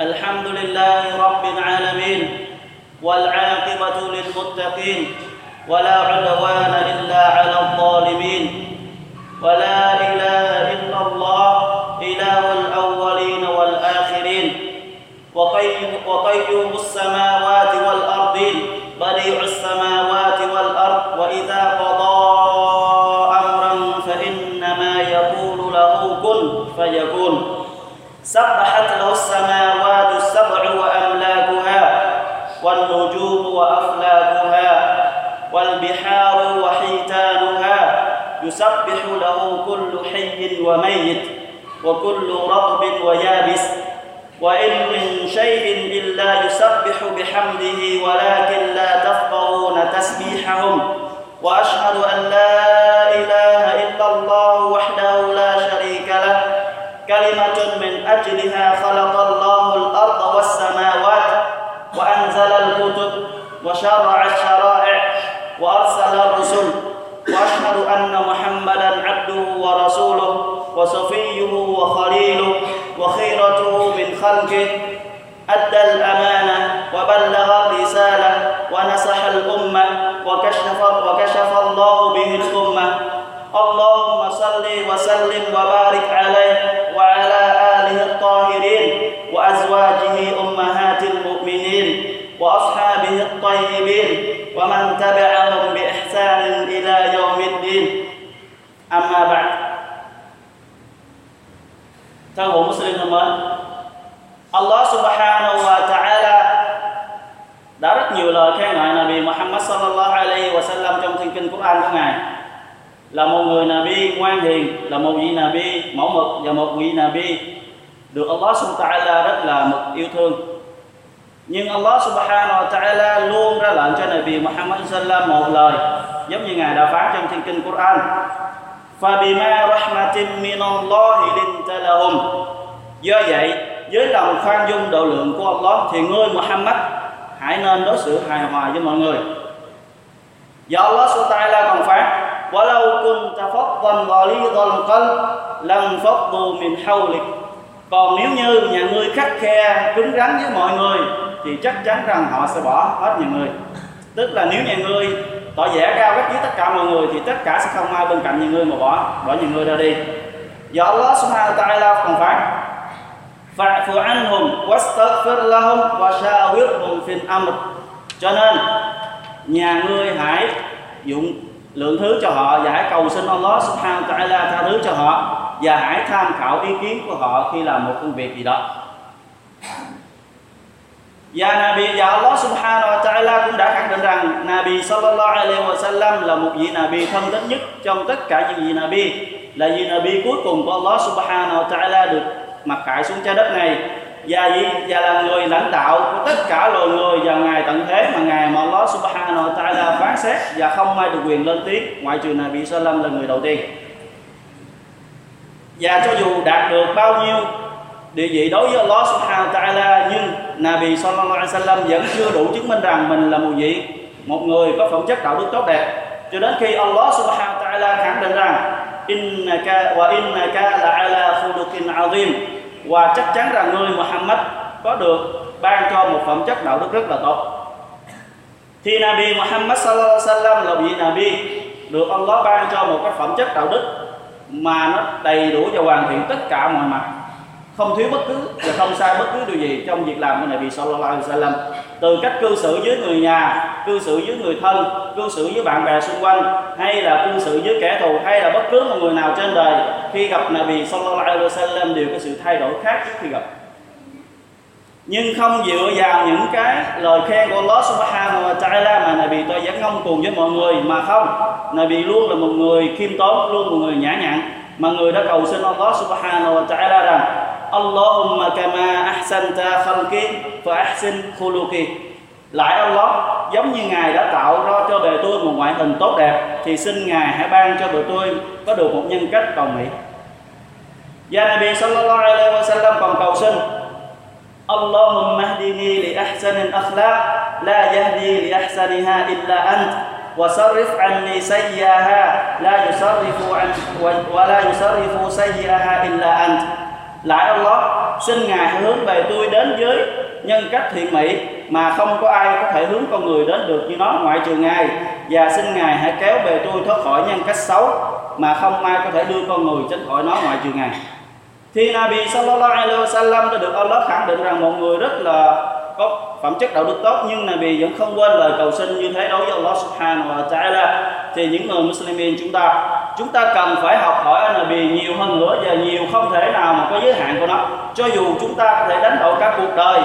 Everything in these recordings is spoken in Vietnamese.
الحمد لله رب العالمين والعاقبة للمتقين ولا عدوان إلا على الظالمين ولا إله إلا الله إله الأولين والآخرين وقيوم السماوات والأرضين بديع السماوات والأرض وإذا قضى أمرا فإنما يقول له كن فيكون سبحت له السماوات يسبح له كل حي وميت وكل رطب ويابس وإن من شيء إلا يسبح بحمده ولكن لا تفقهون تسبيحهم وأشهد أن لا إله إلا الله وحده لا شريك له كلمة من أجلها خلق الله الأرض والسماوات وأنزل الكتب وشرع وسلم وبارك عليه وعلى آله الطاهرين وأزواجه أمهات المؤمنين وأصحابه الطيبين ومن تبعهم بإحسان إلى يوم الدين. أما بعد. تو مسلم الله الله سبحانه وتعالى دارت نيولا كان نبي محمد صلى الله عليه وسلم. جمتين كن قرآن là một người Nabi ngoan hiền là một vị Nabi mẫu mực và một vị Nabi được Allah subhanahu wa ta'ala rất là mực yêu thương nhưng Allah subhanahu wa ta'ala luôn ra lệnh cho Nabi Muhammad sallam một lời giống như Ngài đã phán trong thiên kinh Quran فَبِمَا رَحْمَةٍ مِّنَ اللَّهِ لِنْتَ لَهُمْ Do vậy, với lòng khoan dung độ lượng của Allah thì ngươi Muhammad hãy nên đối xử hài hòa với mọi người. Và Allah SWT còn phán وَلَوْ كُنْتَ فَضًّا غَلِيظَ الْقَلْبِ لَنْ فَضُّوا مِنْ حَوْلِكَ Còn nếu như nhà ngươi khắc khe, cứng rắn với mọi người thì chắc chắn rằng họ sẽ bỏ hết nhà ngươi. Tức là nếu nhà ngươi tỏ vẻ cao gắt với tất cả mọi người thì tất cả sẽ không ai bên cạnh nhà ngươi mà bỏ bỏ nhà ngươi ra đi do Allah subhanahu wa ta'ala còn phán fa'fu anhum wastaghfir lahum wa shawirhum fil amr cho nên nhà ngươi hãy dụng lượng thứ cho họ và hãy cầu xin Allah subhanahu wa ta'ala tha thứ cho họ và hãy tham khảo ý kiến của họ khi làm một công việc gì đó. Và Nabi và Allah subhanahu wa ta'ala cũng đã khẳng định rằng Nabi sallallahu alaihi wa sallam là một vị Nabi thân tín nhất trong tất cả những vị Nabi, là vị Nabi cuối cùng của Allah subhanahu wa ta'ala được mặc khải xuống trái đất này và gì và là người lãnh đạo của tất cả loài người vào ngày tận thế mà ngày mà Allah subhanahu wa ta'ala phán xét và không ai được quyền lên tiếng, ngoại trừ Nabi sallam là người đầu tiên. Và cho dù đạt được bao nhiêu địa vị đối với Allah subhanahu wa ta'ala, nhưng Nabi sallallahu alaihi wasallam vẫn chưa đủ chứng minh rằng mình là một vị, một người có phẩm chất đạo đức tốt đẹp. Cho đến khi Allah subhanahu wa ta'ala khẳng định rằng, innaka wa innaka la ala khuluqin azim và chắc chắn rằng người Muhammad có được ban cho một phẩm chất đạo đức rất là tốt. Thì Nabi Muhammad sallallahu alaihi wasallam là vị Nabi được Allah ban cho một cái phẩm chất đạo đức mà nó đầy đủ và hoàn thiện tất cả mọi mặt. Không thiếu bất cứ và không sai bất cứ điều gì trong việc làm của Nabi Sallallahu Alaihi Wasallam từ cách cư xử với người nhà, cư xử với người thân, cư xử với bạn bè xung quanh hay là cư xử với kẻ thù hay là bất cứ một người nào trên đời khi gặp Nabi Sallallahu Alaihi Wasallam đều có sự thay đổi khác trước khi gặp. Nhưng không dựa vào những cái lời khen của Allah Subhanahu wa Ta'ala mà Nabi tôi vẫn ngông cuồng với mọi người mà không. Nabi luôn là một người khiêm tốn luôn một người nhã nhặn mà người đã cầu xin Allah Subhanahu wa Ta'ala rằng Allahumma kama ahsanta khalqi fa ahsin khuluqi lại Allah giống như ngài đã tạo ra cho bề tôi một ngoại hình tốt đẹp thì xin ngài hãy ban cho bề tôi có được một nhân cách cầu mỹ và Nabi sallallahu alaihi wasallam còn cầu xin اللهم اهدني لأحسن الأخلاق لا يهدي لأحسنها إلا أنت وصرف عني سيئها لا يصرف عن ولا يصرف سيئها إلا أنت lại Allah xin ngài hãy hướng về tôi đến với nhân cách thiện mỹ mà không có ai có thể hướng con người đến được như nó, ngoại trừ ngài. Và xin ngài hãy kéo về tôi thoát khỏi nhân cách xấu mà không ai có thể đưa con người tránh khỏi nó, ngoại trừ ngài. Thì Nabi sallallahu alaihi wasallam đã được Allah khẳng định rằng một người rất là có phẩm chất đạo đức tốt, nhưng Nabi vẫn không quên lời cầu xin như thế đối với Allah subhanahu wa ta'ala. Thì những người Muslimin chúng ta chúng ta cần phải học hỏi ở nhiều hơn nữa và nhiều không thể nào mà có giới hạn của nó. Cho dù chúng ta có thể đánh đổi cả cuộc đời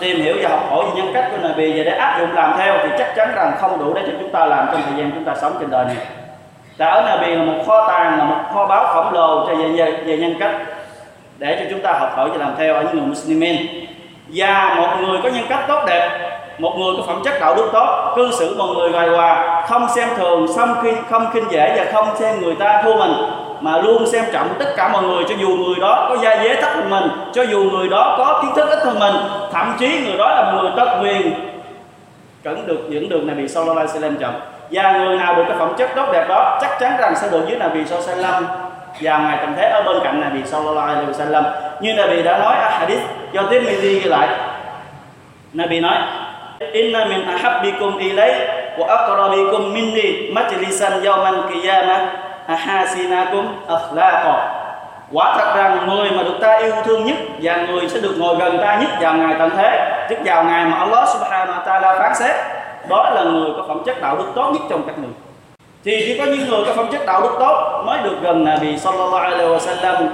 tìm hiểu và học hỏi về nhân cách của Nabi và để áp dụng làm theo thì chắc chắn rằng không đủ để cho chúng ta làm trong thời gian chúng ta sống trên đời này. Tại ở Nabi là một kho tàng là một kho báu khổng lồ về, về, về nhân cách để cho chúng ta học hỏi và làm theo ở những người Muslimin và một người có nhân cách tốt đẹp một người có phẩm chất đạo đức tốt, cư xử mọi người hài hòa, không xem thường, không khi không khinh dễ và không xem người ta thua mình, mà luôn xem trọng tất cả mọi người cho dù người đó có gia dế thấp hơn mình, cho dù người đó có kiến thức ít hơn mình, thậm chí người đó là người tất quyền. Cẩn được những đường này bị Sallallahu Alaihi Wasallam chậm. Và người nào được cái phẩm chất tốt đẹp đó, chắc chắn rằng sẽ được dưới Nabi Sallallahu Alaihi Wasallam và ngài tầm thế ở bên cạnh Nabi Sallallahu Alaihi Wasallam như Nabi đã nói ở hadith do Tirmidhi ghi lại. Nabi nói inna min ahabbikum ilay wa aqrabikum minni majlisan yawmal qiyamah. Ahasinakum akhlaqa. Quả thật rằng người mà được ta yêu thương nhất và người sẽ được ngồi gần ta nhất vào ngày tận thế, tức vào ngày mà Allah subhanahu wa ta'ala phán xét, đó là người có phẩm chất đạo đức tốt nhất trong các người. Thì chỉ có những người có phẩm chất đạo đức tốt mới được gần Nabi sallallahu alaihi wasallam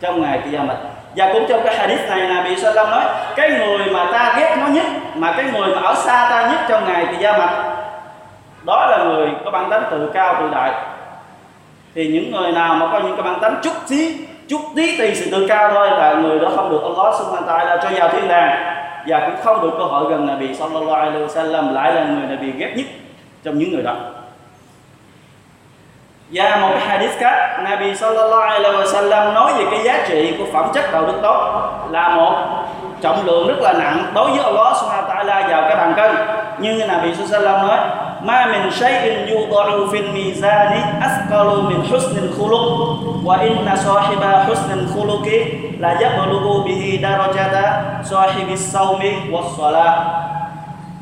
trong ngày Qiyamah và cũng trong cái hadith này là bị sallallahu nói, cái người mà ta ghét nó nhất, mà cái người mà ở xa ta nhất trong ngày thì gia mặt. Đó là người có bản tánh tự cao tự đại. Thì những người nào mà có những cái bản tánh chút xí chút tí tì sự tự cao thôi là người đó không được Allah subhanahu wa ta'ala cho vào thiên đàng. Và cũng không được cơ hội gần Nabi sallallahu alaihi wasallam, lại là người Nabi ghét nhất trong những người đó và một cái hadith khác, Nabi sallallahu alaihi wasallam nói về cái giá trị của phẩm chất đạo đức tốt là một, trọng lượng rất là nặng đối với Allah subhanahu wa ta'ala vào cái bàn cân. Như Nabi sallallahu alaihi wasallam nói, ma min shay'in yudha'u fil mizani asqalu min husnil khuluq, wa inna sahiba husnil khuluqi la yablughu bihi darajata sahibis sawmi was salah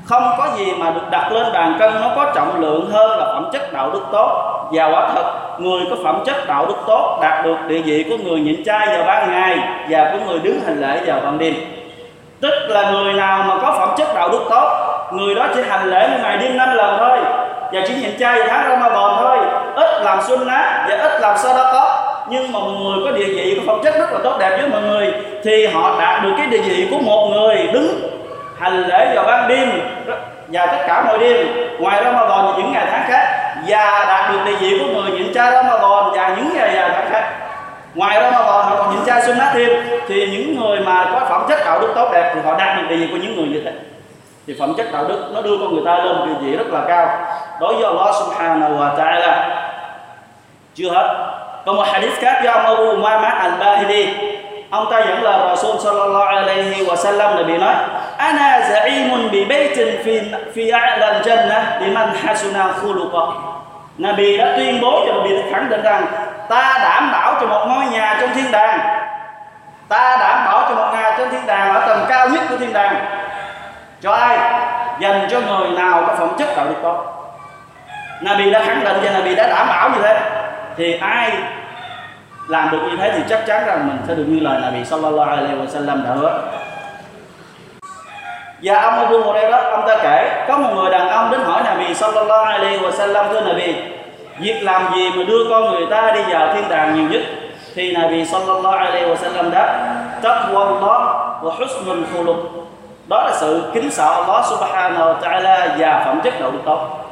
không có gì mà được đặt lên bàn cân, nó có trọng lượng hơn là phẩm chất đạo đức tốt và quả thật, người có phẩm chất đạo đức tốt, đạt được địa vị của người nhịn chay vào ban ngày và của người đứng hành lễ vào ban đêm. Tức là người nào mà có phẩm chất đạo đức tốt, người đó chỉ hành lễ một ngày đêm năm lần thôi và chỉ nhịn chay tháng Ramadan thôi. Ít làm sunnah và ít làm sao đó có nhưng mà một người có địa vị, có phẩm chất rất là tốt đẹp với mọi người thì họ đạt được cái địa vị của một người đứng hành lễ vào ban đêm và tất cả mọi đêm. Ngoài ra ma và những ngày tháng khác và đạt được địa vị của người những chay Ramadan và những ngày tháng khác ngoài Ramadan, họ còn nhịn chay sunnah thêm thì những người mà có phẩm chất đạo đức tốt đẹp thì họ đạt được địa vị của những người như thế. Thì phẩm chất đạo đức nó đưa con người ta lên địa vị rất là cao. Đối với Allah subhanahu wa ta'ala, chưa hết. Còn một hadith khác do ông Abu Umama al-Bahili, ông ta dẫn lời Rasul sallallahu alaihi wa sallam bị nói Ana za'imun bi baytin fi fi a'la al-jannah liman hasuna khuluqa. Nabi đã tuyên bố cho Nabi khẳng định rằng, ta đảm bảo cho một ngôi nhà trong thiên đàng. Ta đảm bảo cho một nhà trên thiên đàng ở tầng cao nhất của thiên đàng. Cho ai? Dành cho người nào có phẩm chất đạo đức tốt Nabi đã khẳng định và Nabi đã đảm bảo như thế. Thì ai làm được như thế thì chắc chắn rằng mình sẽ được như lời Nabi sallallahu alaihi wasallam đã hứa và ông Abu Hurairah ông ta kể, có một người đàn ông đến hỏi Nabi sallallahu alaihi wasallam, thưa Nabi, việc làm gì mà đưa con người ta đi vào thiên đàng nhiều nhất? Thì Nabi sallallahu alaihi wasallam đáp, taqwallah wa husnul khuluq. Đó là sự kính sợ Allah subhanahu wa ta'ala và phẩm chất đạo đức tốt.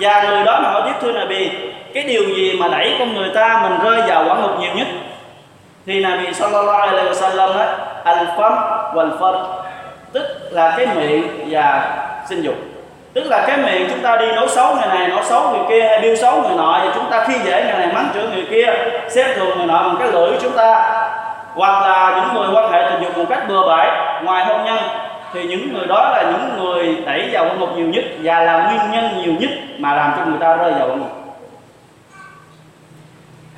Và người đó hỏi tiếp, thưa Nabi, cái điều gì mà đẩy con người ta mình rơi vào quả ngục nhiều nhất? Thì Nabi sallallahu alaihi wasallam nói al fam wal-farq tức là cái miệng và sinh dục. Tức là cái miệng chúng ta đi nói xấu người này nói xấu người kia hay biêu xấu người nọ và chúng ta khi dễ người này mắng chửi người kia xem thường người nọ bằng cái lưỡi của chúng ta, hoặc là những người quan hệ tình dục một cách bừa bãi, ngoài hôn nhân, thì những người đó là những người đẩy vào quan ngục nhiều nhất và là nguyên nhân nhiều nhất mà làm cho người ta rơi vào quan ngục.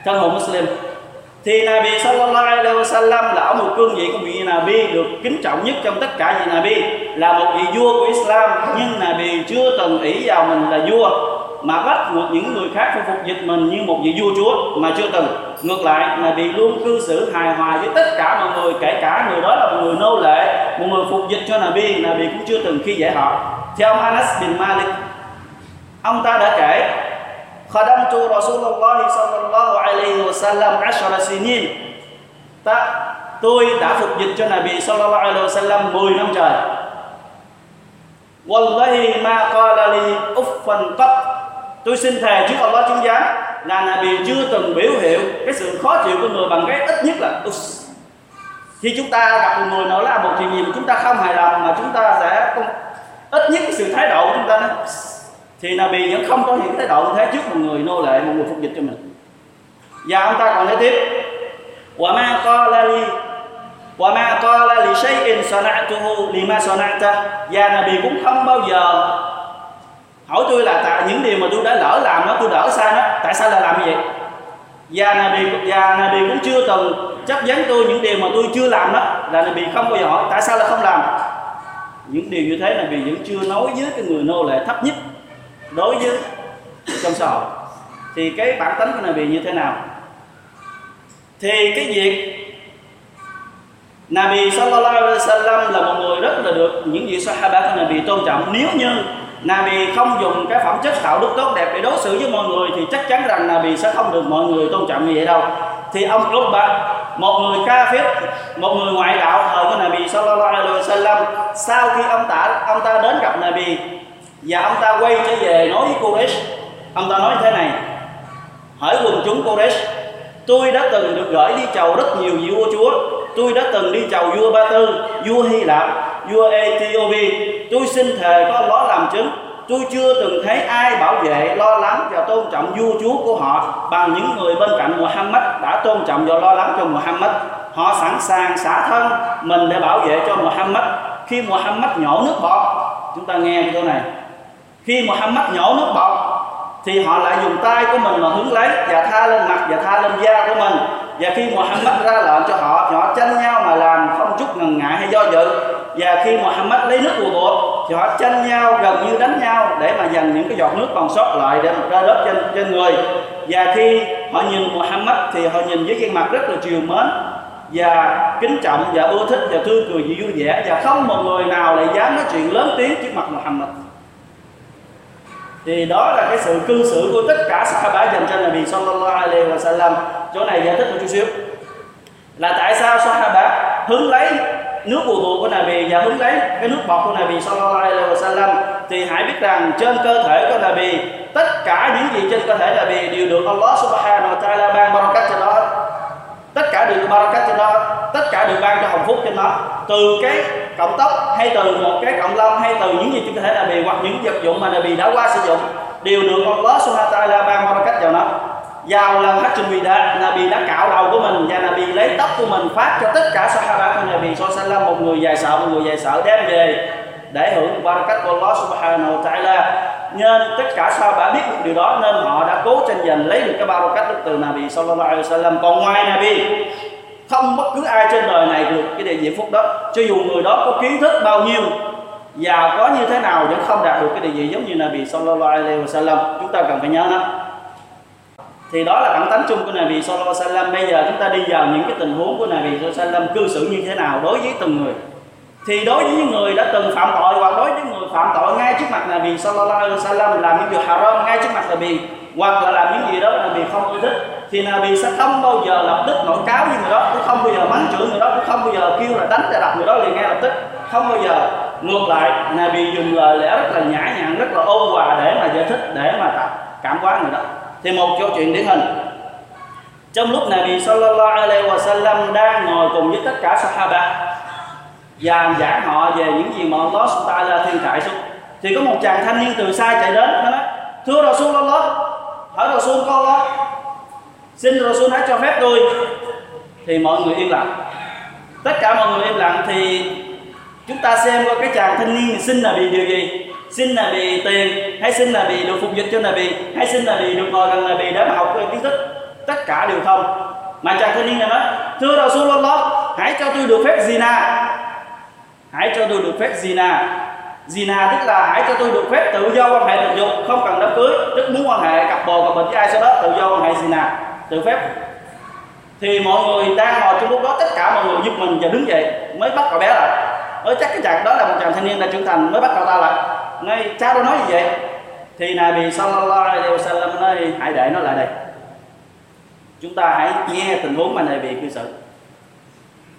Thân một Muslim thì Nabi sallallahu alaihi wasallam là ở một cương vị của vị Nabi được kính trọng nhất trong tất cả vị Nabi, là một vị vua của Islam. Nhưng Nabi chưa từng ý vào mình là vua, mà bắt một những người khác phải phục dịch mình như một vị vua chúa, mà chưa từng. Ngược lại là bị luôn cư xử hài hòa với tất cả mọi người, kể cả người đó là một người nô lệ, một người phục dịch cho Nabi. Nabi cũng chưa từng khi dễ họ. Theo ông Anas bin Malik, ông ta đã kể, khadamtu Rasulullah sallallahu alaihi wasallam ashara sinin. Ta, tôi đã phục dịch cho Nabi sallallahu alaihi wasallam 10 năm trời. Wallahi ma qala li uffan qat. Tôi xin thề trước Allah chứng giám là Nabi chưa từng biểu hiện cái sự khó chịu của người bằng cái ít nhất là uff. Khi chúng ta gặp một người nào là một chuyện gì mà chúng ta không hài lòng mà chúng ta sẽ không, ít nhất cái sự thái độ của chúng ta đó thì Nabi vẫn không có những thái độ như thế trước một người nô lệ, một người phục dịch cho mình và ông ta còn nói tiếp. Wa ma qala li, wa ma qala li shay'in sana'tuhu lima sana'ta. Và Nabi cũng không bao giờ hỏi tôi là tại những điều mà tôi đã lỡ làm đó, tôi đỡ sai đó. Tại sao lại làm như vậy? Và Nabi và Nabi cũng chưa từng chấp vấn tôi những điều mà tôi chưa làm đó. Là Nabi không bao giờ hỏi, tại sao lại không làm? Những điều như thế là vì vẫn chưa nói với cái người nô lệ thấp nhất đối với trong xã hội. Thì cái bản tính của Nabi như thế nào? Thì cái việc Nabi sallallahu alaihi wasallam là một người rất là được những vị sahaba của Nabi tôn trọng. Nếu như Nabi không dùng cái phẩm chất đạo đức tốt đẹp để đối xử với mọi người thì chắc chắn rằng Nabi sẽ không được mọi người tôn trọng như vậy đâu. Thì ông Utba một người ca phết, một người ngoại đạo thời của Nabi sallallahu alaihi wasallam sau khi ông ta ông ta đến gặp Nabi và ông ta quay trở về nói với Quraysh ông ta nói như thế này hỏi quần chúng Quraysh tôi đã từng được gửi đi chầu rất nhiều vị vua chúa. Tôi đã từng đi chầu vua Ba Tư, vua Hy Lạp, vua Ethiopia. Tôi xin thề có đó làm chứng. Tôi chưa từng thấy ai bảo vệ, lo lắng và tôn trọng vua chúa của họ bằng những người bên cạnh Muhammad đã tôn trọng và lo lắng cho Muhammad. Họ sẵn sàng xả thân mình để bảo vệ cho Muhammad. Khi Muhammad nhổ nước bọt, chúng ta nghe chỗ này. Khi Muhammad nhổ nước bọt thì họ lại dùng tay của mình mà hứng lấy và tha lên mặt và tha lên da của mình. Và khi Muhammad ra lệnh cho họ họ tranh nhau mà làm không chút ngần ngại hay do dự. Và khi Muhammad lấy nước của bột, thì họ tranh nhau, gần như đánh nhau, để mà dành những cái giọt nước còn sót lại để ra đớp trên trên người. Và khi họ nhìn Muhammad, thì họ nhìn với gương mặt rất là chiều mến và kính trọng và ưa thích và tươi cười và vui vẻ. Và không một người nào lại dám nói chuyện lớn tiếng trước mặt Muhammad thì đó là cái sự cư xử của tất cả Sahaba dành cho Nabi sallallahu alaihi wasallam chỗ này giải thích một chút xíu. Là tại sao Sahaba hứng lấy nước bùa tụ của Nabi và hứng lấy cái nước bọt của Nabi sallallahu alaihi wasallam thì hãy biết rằng trên cơ thể của Nabi, tất cả những gì trên cơ thể Nabi đều được Allah subhanahu wa ta'ala ban barakat cho nó tất cả đều được barakat cho nó tất cả đều ban cho hồng phúc cho nó từ cái cộng tóc hay từ một cái cộng lông hay từ những gì chúng ta thể là Nabi hoặc những vật dụng mà Nabi đã qua sử dụng, đều được Allah subhanahu wa ta'ala ban barakat vào nó. Vào lần hajj wida Nabi đã cạo đầu của mình và Nabi lấy tóc của mình phát cho tất cả sahaba của Nabi sallallahu một người dài sợ, một người dài sợ đem về để hưởng barakat của Allah subhanahu wa ta'ala. Nên tất cả sao bà biết được điều đó, nên họ đã cố tranh giành lấy được cái barakat từ Nabi sallallahu alaihi wasallam. Còn ngoài Nabi, không bất cứ ai trên đời này được cái địa vị phúc đó. Cho dù người đó có kiến thức bao nhiêu giàu có như thế nào vẫn không đạt được cái địa vị giống như Nabi sallallahu alaihi wasallam. Chúng ta cần phải nhớ đó thì đó là bản tánh chung của Nabi Sallallahu Alaihi Wasallam. Bây giờ chúng ta đi vào những cái tình huống của Nabi Sallallahu Alaihi Wasallam cư xử như thế nào đối với từng người? Thì đối với những người đã từng phạm tội hoặc đối với người phạm tội ngay trước mặt Nabi Sallallahu Alaihi Wasallam làm những điều haram ngay trước mặt Nabi, hoặc là làm những gì đó Nabi không yêu thích, thì Nabi sẽ không bao giờ lập tức nổi cáo với người đó, cũng không bao giờ mắng chửi người đó, cũng không bao giờ kêu là đánh để đập người đó liền ngay lập tức. Không bao giờ. Ngược lại, Nabi dùng lời lẽ rất là nhã nhặn, rất là ôn hòa để mà giải thích, để mà cảm hóa người đó. Thì một câu chuyện điển hình. Trong lúc Nabi sallallahu alaihi wasallam đang ngồi cùng với tất cả sahaba và giảng họ về những gì mà Allah subhanahu wa thiên trại xuống. Thì có một chàng thanh niên từ xa chạy đến, nó nói, thưa Rasulullah hỏi Rasul con lót xin Rasul hãy cho phép tôi. Thì mọi người im lặng. Tất cả mọi người im lặng thì chúng ta xem qua cái chàng thanh niên xin là vì điều gì? Xin là vì tiền, hay xin là vì được phục dịch cho là vì hay xin là vì được ngồi gần là vì để mà học kiến thức? Tất cả đều không. Mà chàng thanh niên này nói, thưa Rasulullah hãy cho tôi được phép zina hãy cho tôi được phép zina zina tức là hãy cho tôi được phép tự do quan hệ tình dục, không cần đám cưới. Tức muốn quan hệ cặp bồ cặp bình với ai sau đó, tự do quan hệ zina tự phép. Thì mọi người đang ngồi trong lúc đó, tất cả mọi người giúp mình và đứng dậy, mới bắt cậu bé lại. Mới chắc cái chàng đó là một chàng thanh niên đã trưởng thành, mới bắt cậu ta lại. Ngay cha tôi nói gì vậy. Thì Nabi sallallahu alaihi wasallam nói, hãy để nó lại đây. Chúng ta hãy nghe tình huống mà Nabi cư xử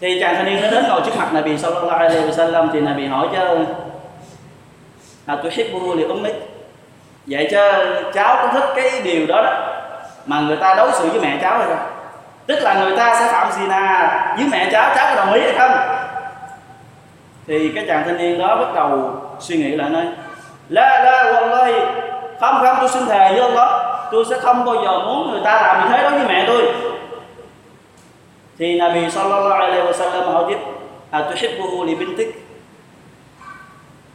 thì chàng thanh niên nó đến ngồi trước mặt Nabi sallallahu alaihi wasallam thì Nabi hỏi cho à tôi hibbu li ummi? Vậy cho cháu có thích cái điều đó đó. Mà người ta đối xử với mẹ cháu hay không? Tức là người ta sẽ phạm zina với mẹ cháu cháu có đồng ý hay không? Thì cái chàng thanh niên đó bắt đầu suy nghĩ lại nói, la la, wallahi, không không, tôi xin thề với Allah tôi sẽ không bao giờ muốn người ta làm như thế đối với mẹ tôi thì Nabi sallallahu alaihi wasallam hỏi tiếp à tuhibbuhu li bintik?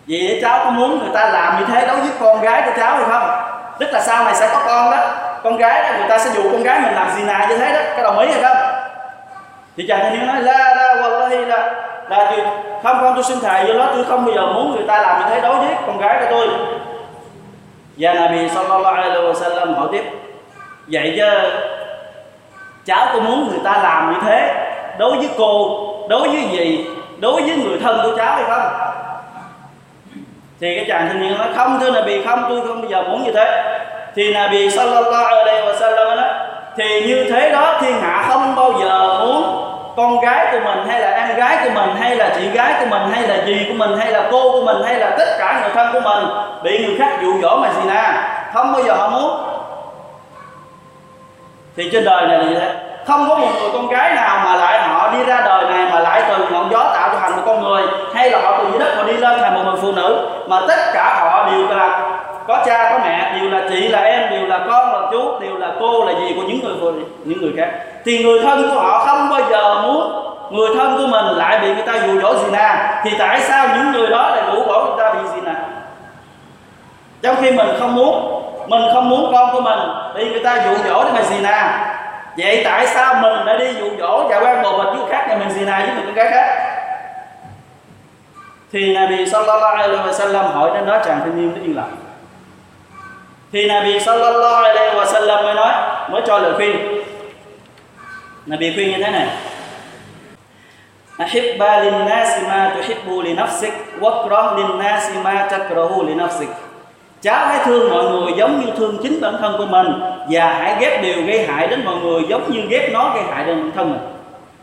Vậy cháu có muốn người ta làm như thế đối với con gái của cháu hay không? Tức là sau này sẽ có con đó, con gái đó người ta sẽ dụ con gái mình làm gì nào như thế đó, có đồng ý hay không? Thì chàng thanh niên nói, la la, wallahi, la là gì không không, tôi xin thề do đó tôi không bao giờ muốn người ta làm như thế đối với con gái của tôi. Và Nabi sallallahu alaihi wasallam hỏi tiếp, vậy chứ cháu có muốn người ta làm như thế? Đối với cô, đối với gì đối với người thân của cháu hay không? Thì cái chàng thanh niên nói, không, thưa Nabi, không, tôi không bao giờ muốn như thế. Thì Nabi sallallahu alaihi wasallam nói, thì như thế đó thiên hạ không bao giờ muốn con gái của mình hay là em gái của mình hay là chị gái của mình hay là dì của mình hay là cô của mình hay là tất cả người thân của mình bị người khác dụ dỗ mà gì nè. Không bao giờ họ muốn thì trên đời này là như thế. Không có một người con gái nào mà lại họ đi ra đời này mà lại từ ngọn gió tạo cho thành một con người, hay là họ từ dưới đất họ đi lên thành một người phụ nữ, mà tất cả họ đều là có cha, có mẹ, đều là chị, là em, đều là con, là chú, đều là cô, là gì của những người phụ những người khác. Thì người thân của họ không bao giờ muốn người thân của mình lại bị người ta dụ dỗ gì nè thì tại sao những người đó lại rủ bỏ người ta bị gì nè trong khi mình không muốn mình không muốn con của mình bị người ta dụ dỗ để mà gì nè vậy tại sao mình lại đi dụ dỗ và quan một bịch với khác nhà mình gì nè với người con gái khác? Thì Nabi sallallahu alaihi wasallam hỏi nên nói chàng thanh niên nó yên lặng. Thì Nabi sallallahu alaihi wasallam mới nói, mới cho lời khuyên. Nabi khuyên như thế này. Ahibba lin nasi ma tuhibbu li nafsik, wakrah lin nasi ma takrahu li nafsik. Cháu hãy thương mọi người giống như thương chính bản thân của mình, và hãy ghét điều gây hại đến mọi người giống như ghét nó gây hại đến bản thân mình.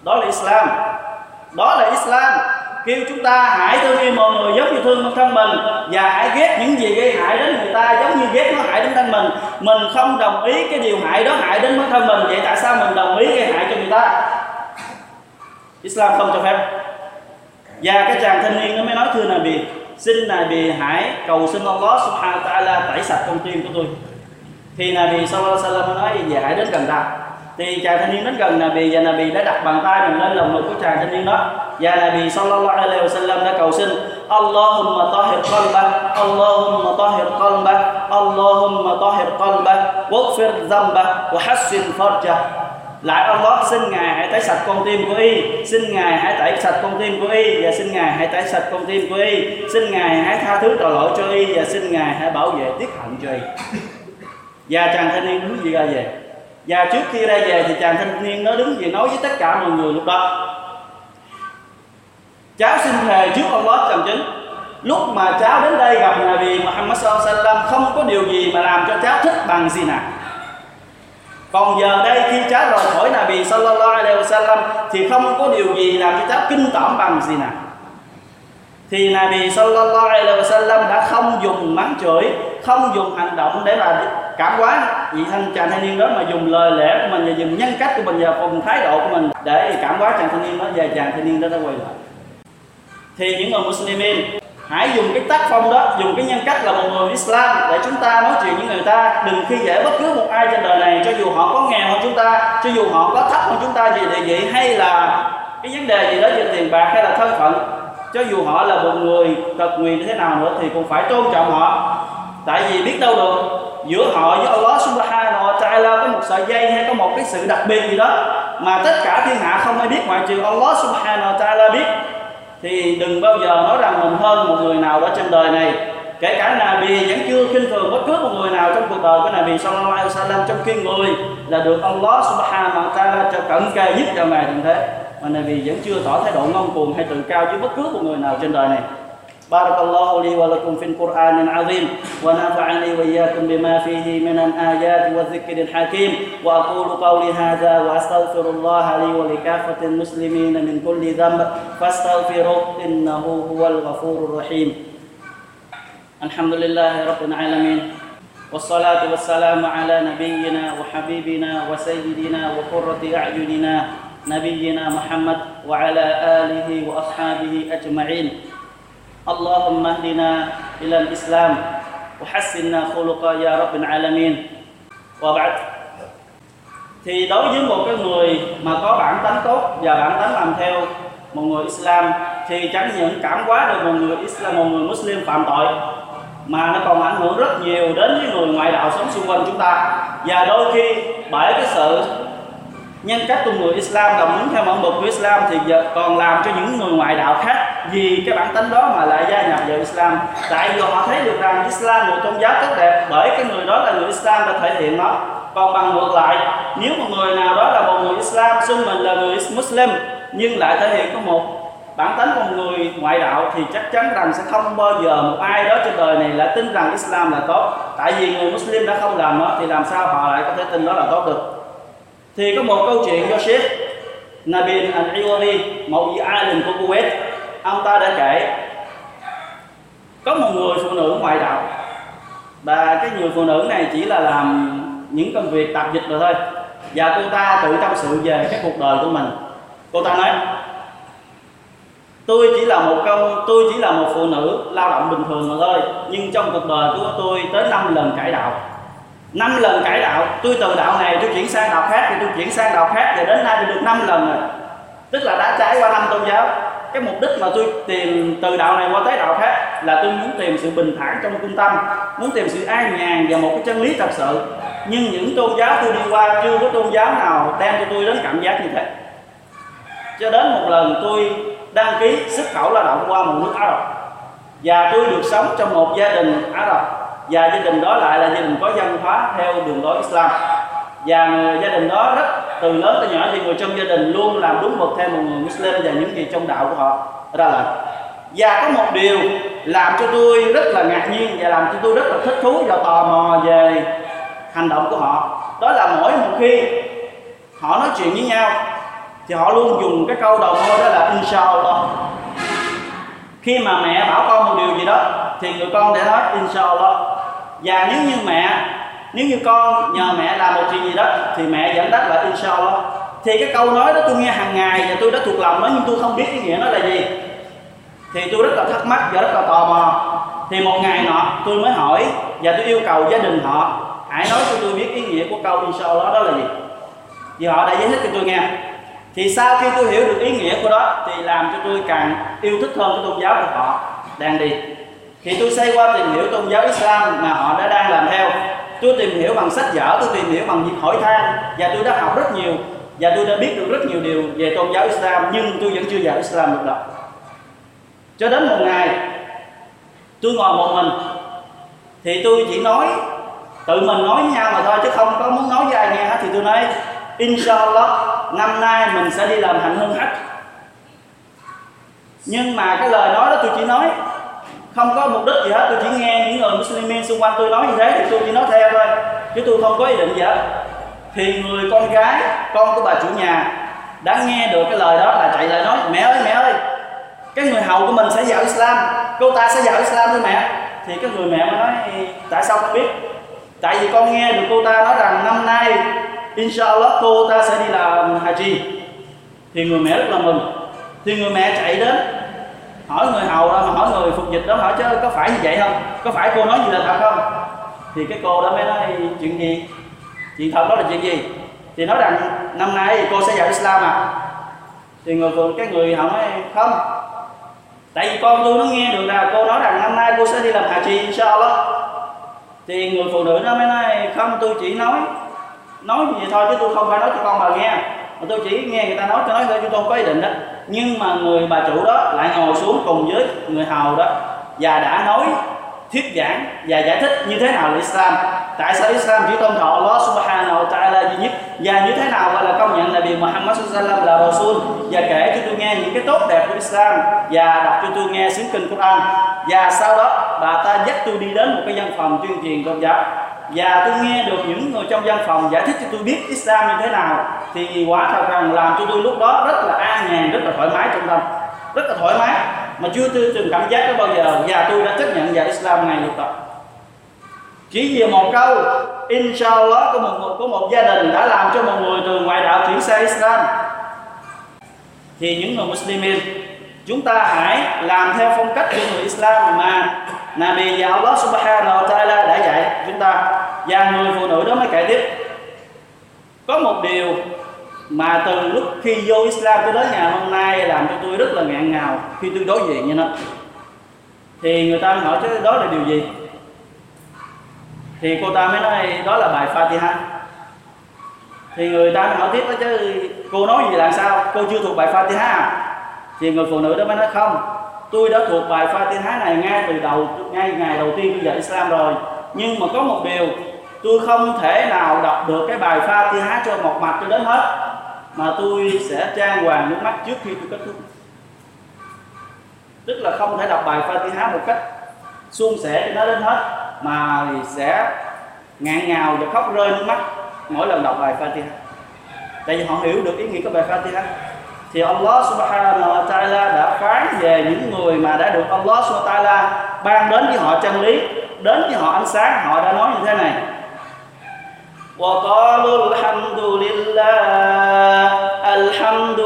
Đó là Islam. Đó là Islam kêu chúng ta hãy thương yêu mọi người giống như thương bản thân mình, và hãy ghét những gì gây hại đến người ta giống như ghét nó hại đến thân mình mình không đồng ý cái điều hại đó hại đến bản thân mình, vậy tại sao mình đồng ý gây hại cho người ta Islam không cho phép và cái chàng thanh niên nó mới nói thưa Nabi xin Nabi hãy cầu xin Allah subhanahu wa ta'ala tẩy sạch con tim của tôi. Thì Nabi sallallahu alaihi wasallam nói về hãy đến gần ta. Thì chàng thanh niên đến gần Nabi, và Nabi đã đặt bàn tay mình lên lòng ngực của chàng thanh niên đó. Và Nabi sallallahu alaihi wasallam đã cầu xin, Allahumma tahir qalba Allahumma tahir qalba Allahumma tahir qalba waghfir dhanba wa hassin farja lại Allah xin ngài hãy tẩy sạch con tim của y. Xin ngài hãy tẩy sạch con tim của y và xin ngài hãy tẩy sạch con tim của y. Xin ngài hãy tha thứ tội lỗi cho y và xin ngài hãy bảo vệ tiết hận cho y. Và chàng thanh niên đứng gì ra về? Và trước khi ra về thì chàng thanh niên nó đứng về nói với tất cả mọi người lúc đó? Cháu xin thề trước Allah cầm chứng lúc mà cháu đến đây gặp Nabi Muhammad sallallahu alaihi wasallam, không có điều gì mà làm cho cháu thích bằng gì nào còn giờ đây khi cháu rời khỏi Nabi sallallahu alaihi wasallam thì không có điều gì làm cho cháu kinh tởm bằng gì nào thì Nabi sallallahu alaihi wasallam đã không dùng mắng chửi, không dùng hành động để mà cảm hóa vị thanh chàng thanh niên đó, mà dùng lời lẽ của mình và dùng nhân cách của mình và cùng thái độ của mình để cảm hóa chàng thanh niên đó, và chàng thanh niên đó đã quay lại. Thì những người Muslimin hãy dùng cái tác phong đó, dùng cái nhân cách là một người Islam để chúng ta nói chuyện với người ta. Đừng khi dễ bất cứ một ai trên đời này, cho dù họ có nghèo hơn chúng ta, cho dù họ có thấp hơn chúng ta gì địa vị hay là cái vấn đề gì đó, về tiền bạc hay là thân phận, cho dù họ là một người tật nguyền như thế nào nữa thì cũng phải tôn trọng họ. Tại vì biết đâu được, giữa họ với Allah subhanahu wa ta'ala có một sợi dây hay có một cái sự đặc biệt gì đó mà tất cả thiên hạ không ai biết, ngoại trừ Allah subhanahu wa ta'ala biết thì đừng bao giờ nói rằng mình hơn một người nào đó trên đời này. Kể cả Nabi vẫn chưa khinh thường bất cứ một người nào trong cuộc đời của Nabi sallallahu alaihi wasallam trong khi người là được Allah subhanahu wa ta'ala cho cận kề nhất cho ngày như thế. Mà Nabi vẫn chưa tỏ thái độ ngông cuồng hay tự cao với bất cứ một người nào trên đời này. بارك الله لي ولكم في القرآن العظيم ونفعني وإياكم بما فيه من الآيات والذكر الحكيم وأقول قولي هذا وأستغفر الله لي ولكافة المسلمين من كل ذنب فاستغفروه إنه هو الغفور الرحيم. الحمد لله رب العالمين والصلاة والسلام على نبينا وحبيبنا وسيدنا وقرة أعيننا نبينا محمد وعلى آله وأصحابه أجمعين. اللهم اهدنا إلى الإسلام وحسنا خلقا يا رب العالمين وبعد thì đối với một cái người mà có bản tánh tốt và bản tánh làm theo một người Islam thì chẳng những cảm hóa được một người Islam một người Muslim phạm tội mà nó còn ảnh hưởng rất nhiều đến với người ngoại đạo sống xung quanh chúng ta và đôi khi bởi cái sự nhân cách của người Islam đồng đứng theo mẫu mực của Islam thì giờ còn làm cho những người ngoại đạo khác vì cái bản tính đó mà lại gia nhập vào Islam. Tại vì họ thấy được rằng Islam là một tôn giáo tốt đẹp bởi cái người đó là người Islam đã thể hiện nó. Còn bằng ngược lại, nếu một người nào đó là một người Islam, xưng mình là người Muslim, nhưng lại thể hiện có một bản tính của một người ngoại đạo, thì chắc chắn rằng sẽ không bao giờ một ai đó trên đời này lại tin rằng Islam là tốt. Tại vì người Muslim đã không làm nó, thì làm sao họ lại có thể tin đó là tốt được? Thì có một câu chuyện do Sheikh Nabil Al-Iwari, một vị alim của Kuwait ông ta đã kể, có một người phụ nữ ngoại đạo. Và cái người phụ nữ này chỉ là làm những công việc tạp dịch rồi thôi. Và cô ta tự tâm sự về cái cuộc đời của mình. Cô ta nói, tôi chỉ là một công, tôi chỉ là một phụ nữ lao động bình thường mà thôi, nhưng trong cuộc đời của tôi tới 5 lần cải đạo. Năm lần cải đạo, tôi từ đạo này tôi chuyển sang đạo khác, thì tôi chuyển sang đạo khác, và đến nay tôi được 5 lần rồi. Tức là đã trải qua năm tôn giáo cái mục đích mà tôi tìm từ đạo này qua tới đạo khác là tôi muốn tìm sự bình thản trong trung tâm, muốn tìm sự an nhàn và một cái chân lý thật sự. Nhưng những tôn giáo tôi đi qua chưa có tôn giáo nào đem cho tôi đến cảm giác như thế. Cho đến một lần tôi đăng ký xuất khẩu lao động qua một nước Ả Rập. Và tôi được sống trong một gia đình Ả Rập, và gia đình đó lại là gia đình có văn hóa theo đường lối Islam. Và gia đình đó rất từ lớn tới nhỏ thì người trong gia đình luôn làm đúng mực theo một người Muslim và những gì trong đạo của họ. Ra lệnh và có một điều làm cho tôi rất là ngạc nhiên và làm cho tôi rất là thích thú và tò mò về hành động của họ. Đó là mỗi một khi họ nói chuyện với nhau thì họ luôn dùng cái câu đầu môi đó là inshallah. Khi mà mẹ bảo con một điều gì đó thì người con để nói inshallah. Và nếu như mẹ nếu như con nhờ mẹ làm một chuyện gì đó thì mẹ dẫn dắt lại, inshallah. Thì cái câu nói đó tôi nghe hàng ngày và tôi đã thuộc lòng nó, nhưng tôi không biết ý nghĩa nó là gì. Thì tôi rất là thắc mắc và rất là tò mò. Thì một ngày nọ, tôi mới hỏi và tôi yêu cầu gia đình họ, hãy nói cho tôi biết ý nghĩa của câu inshallah đó là gì. Thì họ đã giải thích cho tôi nghe. Thì sau khi tôi hiểu được ý nghĩa của đó thì làm cho tôi càng yêu thích hơn cái tôn giáo của họ đang đi. Thì tôi xây qua tìm hiểu tôn giáo Islam mà họ đã đang làm theo tôi tìm hiểu bằng sách vở, tôi tìm hiểu bằng việc hỏi than. Và tôi đã học rất nhiều. Và tôi đã biết được rất nhiều điều về tôn giáo Islam, nhưng tôi vẫn chưa vào Islam được đâu. Cho đến một ngày, tôi ngồi một mình, thì tôi chỉ nói, tự mình nói với nhau mà thôi, chứ không có muốn nói với ai nghe hết, thì tôi nói, inshallah, năm nay mình sẽ đi làm hành hương hết. Nhưng mà cái lời nói đó tôi chỉ nói không có mục đích gì hết, tôi chỉ nghe những người muslimin xung quanh tôi nói như thế, thì tôi chỉ nói theo thôi, chứ tôi không có ý định gì hết. Thì người con gái, con của bà chủ nhà đã nghe được cái lời đó là chạy lại nói, mẹ ơi mẹ ơi, cái người hầu của mình sẽ vào Islam, cô ta sẽ vào Islam thôi mẹ. Thì cái người mẹ mới nói, tại sao không biết? Tại vì con nghe được cô ta nói rằng năm nay, inshallah, cô ta sẽ đi làm haji. Thì người mẹ rất là mừng. Thì người mẹ chạy đến hỏi người hầu đó, mà hỏi người phục dịch đó, hỏi chứ có phải như vậy không? Có phải cô nói gì là thật không? Thì cái cô đó mới nói chuyện gì? Chuyện thật đó là chuyện gì? Thì nói rằng năm nay cô sẽ vào Islam à? Thì người phụ, cái người hầu nói không. Tại vì con tôi nó nghe được là cô nói rằng năm nay cô sẽ đi làm hà chi sao đó thì người phụ nữ nó mới nói, không, tôi chỉ nói nói gì vậy thôi chứ tôi không phải nói cho con bà nghe mà tôi chỉ nghe người ta nói tôi nói thôi, chứ tôi không có ý định đó. Nhưng mà người bà chủ đó lại ngồi xuống cùng với người hầu đó và đã nói, thuyết giảng và giải thích như thế nào là Islam. Tại sao Islam chỉ tôn thọ Allah subhanahu wa ta'ala duy nhất? Và như thế nào gọi là công nhận là Nabi Muhammad sallallahu là Rasul? Và kể cho tôi nghe những cái tốt đẹp của Islam và đọc cho tôi nghe sứ kinh Quran. Và sau đó, bà ta dắt tôi đi đến một cái văn phòng tuyên truyền tôn giáo và tôi nghe được những người trong văn phòng giải thích cho tôi biết Islam như thế nào. Thì quả thật rằng làm cho tôi lúc đó rất là an nhàn, rất là thoải mái trong tâm. Rất là thoải mái, mà chưa tôi từng cảm giác đó bao giờ. Và tôi đã chấp nhận vào Islam ngày lúc tập chỉ vì một câu, Inshallah của một của một gia đình đã làm cho một người từ ngoại đạo chuyển sang Islam. Thì những người Muslimin, chúng ta hãy làm theo phong cách của người Islam mà. Nabi và Allah Subhanahu wa Taala đã dạy chúng ta, và người phụ nữ đó mới kể tiếp. Có một điều mà từ lúc khi vô Islam cho đến ngày hôm nay làm cho tôi rất là ngạn ngào khi tôi đối diện với nó. Thì người ta hỏi chứ đó là điều gì? Thì cô ta mới nói, đó là bài Fatiha. Thì người ta mới hỏi tiếp đó chứ cô nói gì là sao? Cô chưa thuộc bài Fatiha à? thì người phụ nữ đó mới nói, không tôi đã thuộc bài Fatiha này ngay từ đầu, ngay ngày đầu tiên tôi dạy Islam rồi. Nhưng mà có một điều, tôi không thể nào đọc được cái bài Fatiha cho một mặt cho đến hết, mà tôi sẽ trang hoàng nước mắt trước khi tôi kết thúc. Tức là không thể đọc bài Fatiha một cách suôn sẻ cho nó đến hết, mà sẽ ngạn ngào và khóc rơi nước mắt mỗi lần đọc bài Fatiha tại vì họ hiểu được ý nghĩa của bài Fatiha thì Allah subhanahu wa ta'ala đã phán về những người mà đã được Allah subhanahu wa ta'ala ban đến với họ chân lý đến với họ ánh sáng họ đã nói như thế này وقالوا الحمد لله الحمد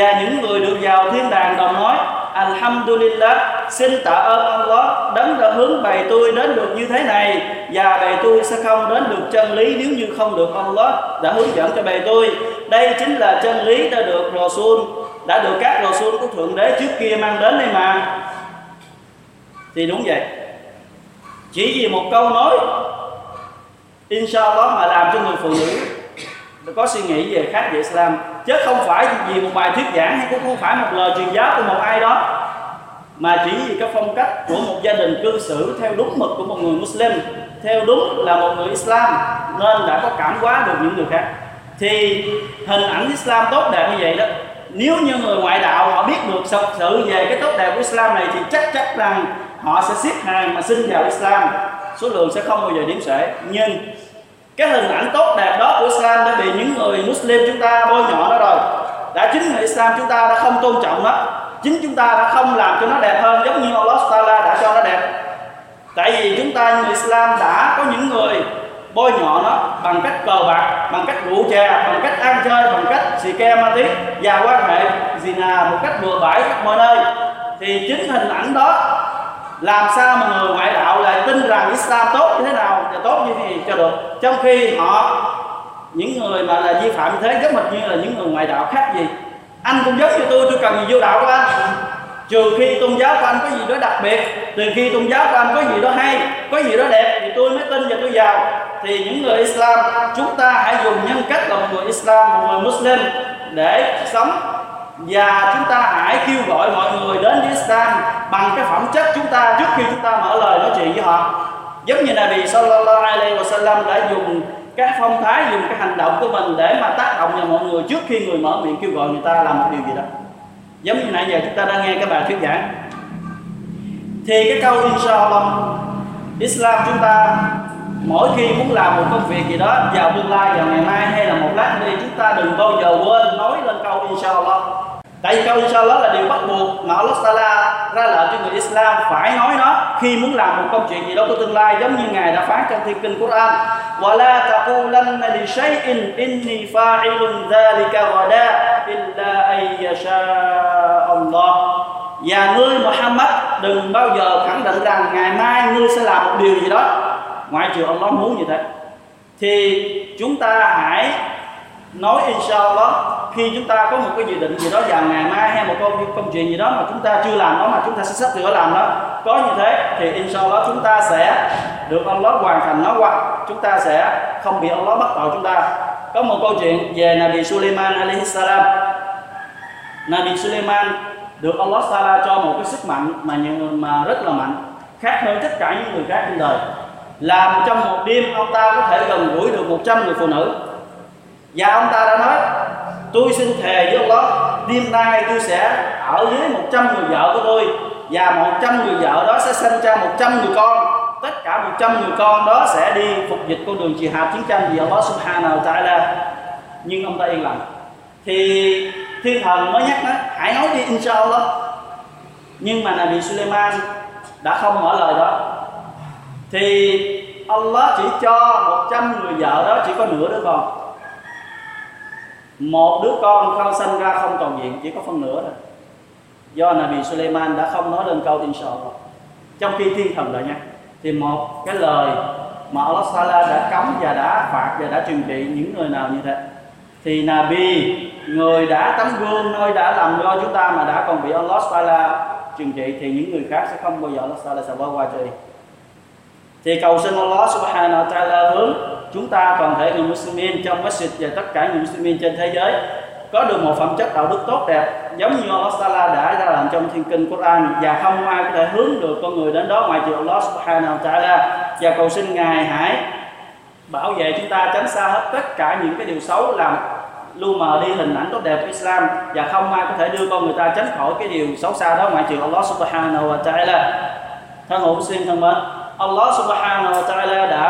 và những người được vào thiên đàng đồng nói, Alhamdulillah, Xin tạ ơn Allah, Đấng đã hướng bày tôi đến được như thế này. Và bày tôi sẽ không đến được chân lý Nếu như không được Allah đã hướng dẫn cho bày tôi. Đây chính là chân lý đã được Rasul, Đã được các Rasul của Thượng Đế trước kia mang đến đây mà. Thì đúng vậy. Chỉ vì một câu nói, Inshallah, mà làm cho người phụ nữ có suy nghĩ về khác về Islam chứ không phải vì một bài thuyết giảng hay cũng không phải một lời truyền giáo của một ai đó, mà chỉ vì cái phong cách của một gia đình cư xử theo đúng mực của một người Muslim, theo đúng là một người Islam, nên đã có cảm hóa được những người khác. Thì hình ảnh Islam tốt đẹp như vậy đó, nếu như người ngoại đạo họ biết được thật sự về cái tốt đẹp của Islam này, thì chắc chắn rằng họ sẽ xếp hàng mà xin vào Islam. Số lượng sẽ không bao giờ điểm xuể. Nhưng cái hình ảnh tốt đẹp đó của Islam đã bị những người Muslim chúng ta bôi nhọ nó rồi. Đã chính người Islam chúng ta đã không tôn trọng nó. Chính chúng ta đã không làm cho nó đẹp hơn, giống như Allah Taala đã cho nó đẹp. Tại vì chúng ta người Islam đã có những người bôi nhọ nó bằng cách cờ bạc, bằng cách rượu chè, bằng cách ăn chơi, bằng cách xì ke ma tí và quan hệ gì nào một cách bừa bãi khắp mọi nơi. Thì chính hình ảnh đó làm sao mà người ngoại đạo lại tin rằng Islam tốt như thế nào và tốt như thế gì cho được. Trong khi họ, những người mà là vi phạm như thế rất hệt như là những người ngoại đạo khác gì. Anh cũng giống như tôi tôi cần gì vô đạo của anh. Trừ khi tôn giáo của anh có gì đó đặc biệt, từ khi tôn giáo của anh có gì đó hay, có gì đó đẹp thì tôi mới tin và tôi vào thì những người Islam, chúng ta hãy dùng nhân cách là một người Islam, một người Muslim để sống và chúng ta hãy kêu gọi mọi người đến với Islam bằng cái phẩm chất chúng ta trước khi chúng ta mở lời nói chuyện với họ. Giống như là vì Sallallahu Alaihi Wasallam đã dùng cái phong thái, dùng cái hành động của mình để mà tác động vào mọi người trước khi người mở miệng kêu gọi người ta làm một điều gì đó. Giống như nãy giờ chúng ta đang nghe cái bài thuyết giảng. Thì cái câu inshallah, Islam chúng ta mỗi khi muốn làm một công việc gì đó, vào tương lai, vào ngày mai hay là một lát đi, chúng ta đừng bao giờ quên nói lên câu inshallah tại vì câu inshallah là điều bắt buộc mà Allah Taala ra lệnh cho người Islam phải nói nó khi muốn làm một công chuyện gì đó của tương lai giống như ngài đã phán trong thiên kinh Quran ولا تقولن لشيء إني فاعل ذلك غدا إلا أن يشاء الله và ngươi Muhammad đừng bao giờ khẳng định rằng ngày mai ngươi sẽ làm một điều gì đó ngoại trừ Allah muốn như thế thì chúng ta hãy nói inshallah, khi chúng ta có một cái dự định gì đó vào ngày mai hay một công công chuyện gì đó mà chúng ta chưa làm đó, mà chúng ta sẽ sắp sửa làm đó, có như thế thì inshallah chúng ta sẽ được Allah hoàn thành nó hoặc chúng ta sẽ không bị Allah bắt tội chúng ta. Có một câu chuyện về Nabi Sulaiman alaihi salam. Nabi Sulaiman được Allah Taala cho một cái sức mạnh mà mà rất là mạnh, khác hơn tất cả những người khác trên đời. Làm trong một đêm ông ta có thể gần gũi được 100 người phụ nữ và ông ta đã nói, tôi xin thề với Allah đêm nay tôi sẽ ở dưới 100 người vợ của tôi, và 100 người vợ đó sẽ sinh ra 100 người con. Tất cả 100 người con đó sẽ đi phục dịch con đường jihad chiến tranh vì Allah subhanahu wa ta'ala. Nhưng ông ta yên lặng. Thì thiên thần mới nhắc nó hãy nói đi inshallah nhưng mà Nabi Suleiman đã không mở lời đó. Thì Allah chỉ cho 100 người vợ đó chỉ có nửa đứa con một đứa con không sinh ra không toàn diện, chỉ có phân nửa thôi. Do Nabi Suleiman đã không nói lên câu inshallah trong khi thiên thần lại nha thì một cái lời mà Allah Sala đã cấm và đã phạt và đã trừng trị những người nào như thế. Thì Nabi, người đã tấm gương, nơi đã làm cho chúng ta mà đã còn bị Allah Sala trừng trị, thì những người khác sẽ không bao giờ Allah Sala sẽ bỏ qua cho đi thì cầu xin Allah Subhanahu wa Taala hướng chúng ta toàn thể người Muslimin trong masjid và tất cả người Muslimin trên thế giới có được một phẩm chất đạo đức tốt đẹp, giống như Allah Taala đã ra làm trong thiên kinh Quran và không ai có thể hướng được con người đến đó ngoài trừ Allah Subhanahu wa Taala. Và cầu xin ngài hãy bảo vệ chúng ta tránh xa hết tất cả những cái điều xấu, làm lu mờ đi hình ảnh tốt đẹp của Islam và không ai có thể đưa con người ta tránh khỏi cái điều xấu xa đó ngoại trừ Allah Subhanahu wa Taala. Thân hữu xin thân mến Allah Subhanahu wa Taala đã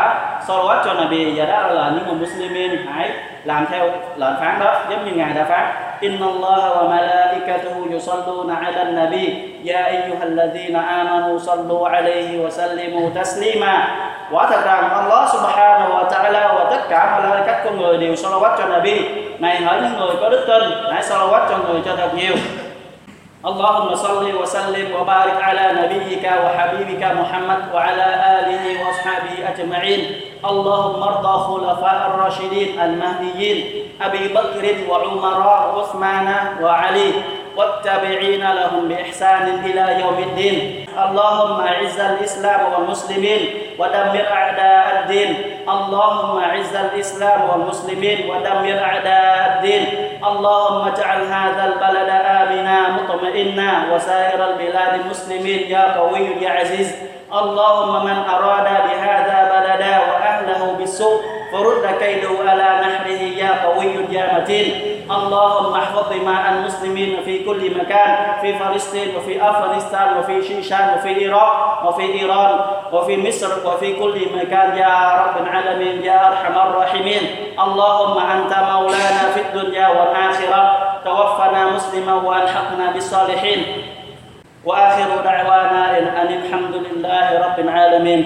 salawat cho Nabi và đã là những người Muslimin hãy làm theo lệnh phán đó, giống như ngài đã phán. Inna Allah wa malaikatuhu yusalluna ala nabi. Ya ayyuhalladhina amanu sallu alayhi wa sallimu taslima. Quả thật rằng Allah Subhanahu wa Taala và tất cả malaikat con người đều salawat cho Nabi. Này hỡi những người có đức tin, hãy salawat cho người cho thật nhiều. اللهم صل وسلم وبارك على نبيك وحبيبك محمد وعلى آله وأصحابه أجمعين. اللهم ارضى خلفاء الراشدين المهديين أبي بكر وعمر وعثمان وعلي والتابعين لهم بإحسان إلى يوم الدين. اللهم أعز الإسلام والمسلمين ودمر أعداء الدين. اللهم أعز الإسلام والمسلمين ودمر أعداء الدين. اللهم اجعل هذا البلد آمنا مطمئنا وسائر البلاد المسلمين يا قوي يا عزيز. اللهم من أراد بهذا بلدا وأهله بالسوء فرد كيده على نحره يا قوي يا متين. اللهم احفظ دماء المسلمين في كل مكان في فلسطين وفي أفغانستان وفي شيشان وفي العراق وفي إيران وفي مصر وفي كل مكان. يا رب العالمين يا أرحم الراحمين. اللهم أنت مولانا في الدنيا والآخرة. توفنا مسلما وألحقنا بالصالحين. وآخر دعوانا أن الحمد لله رب العالمين.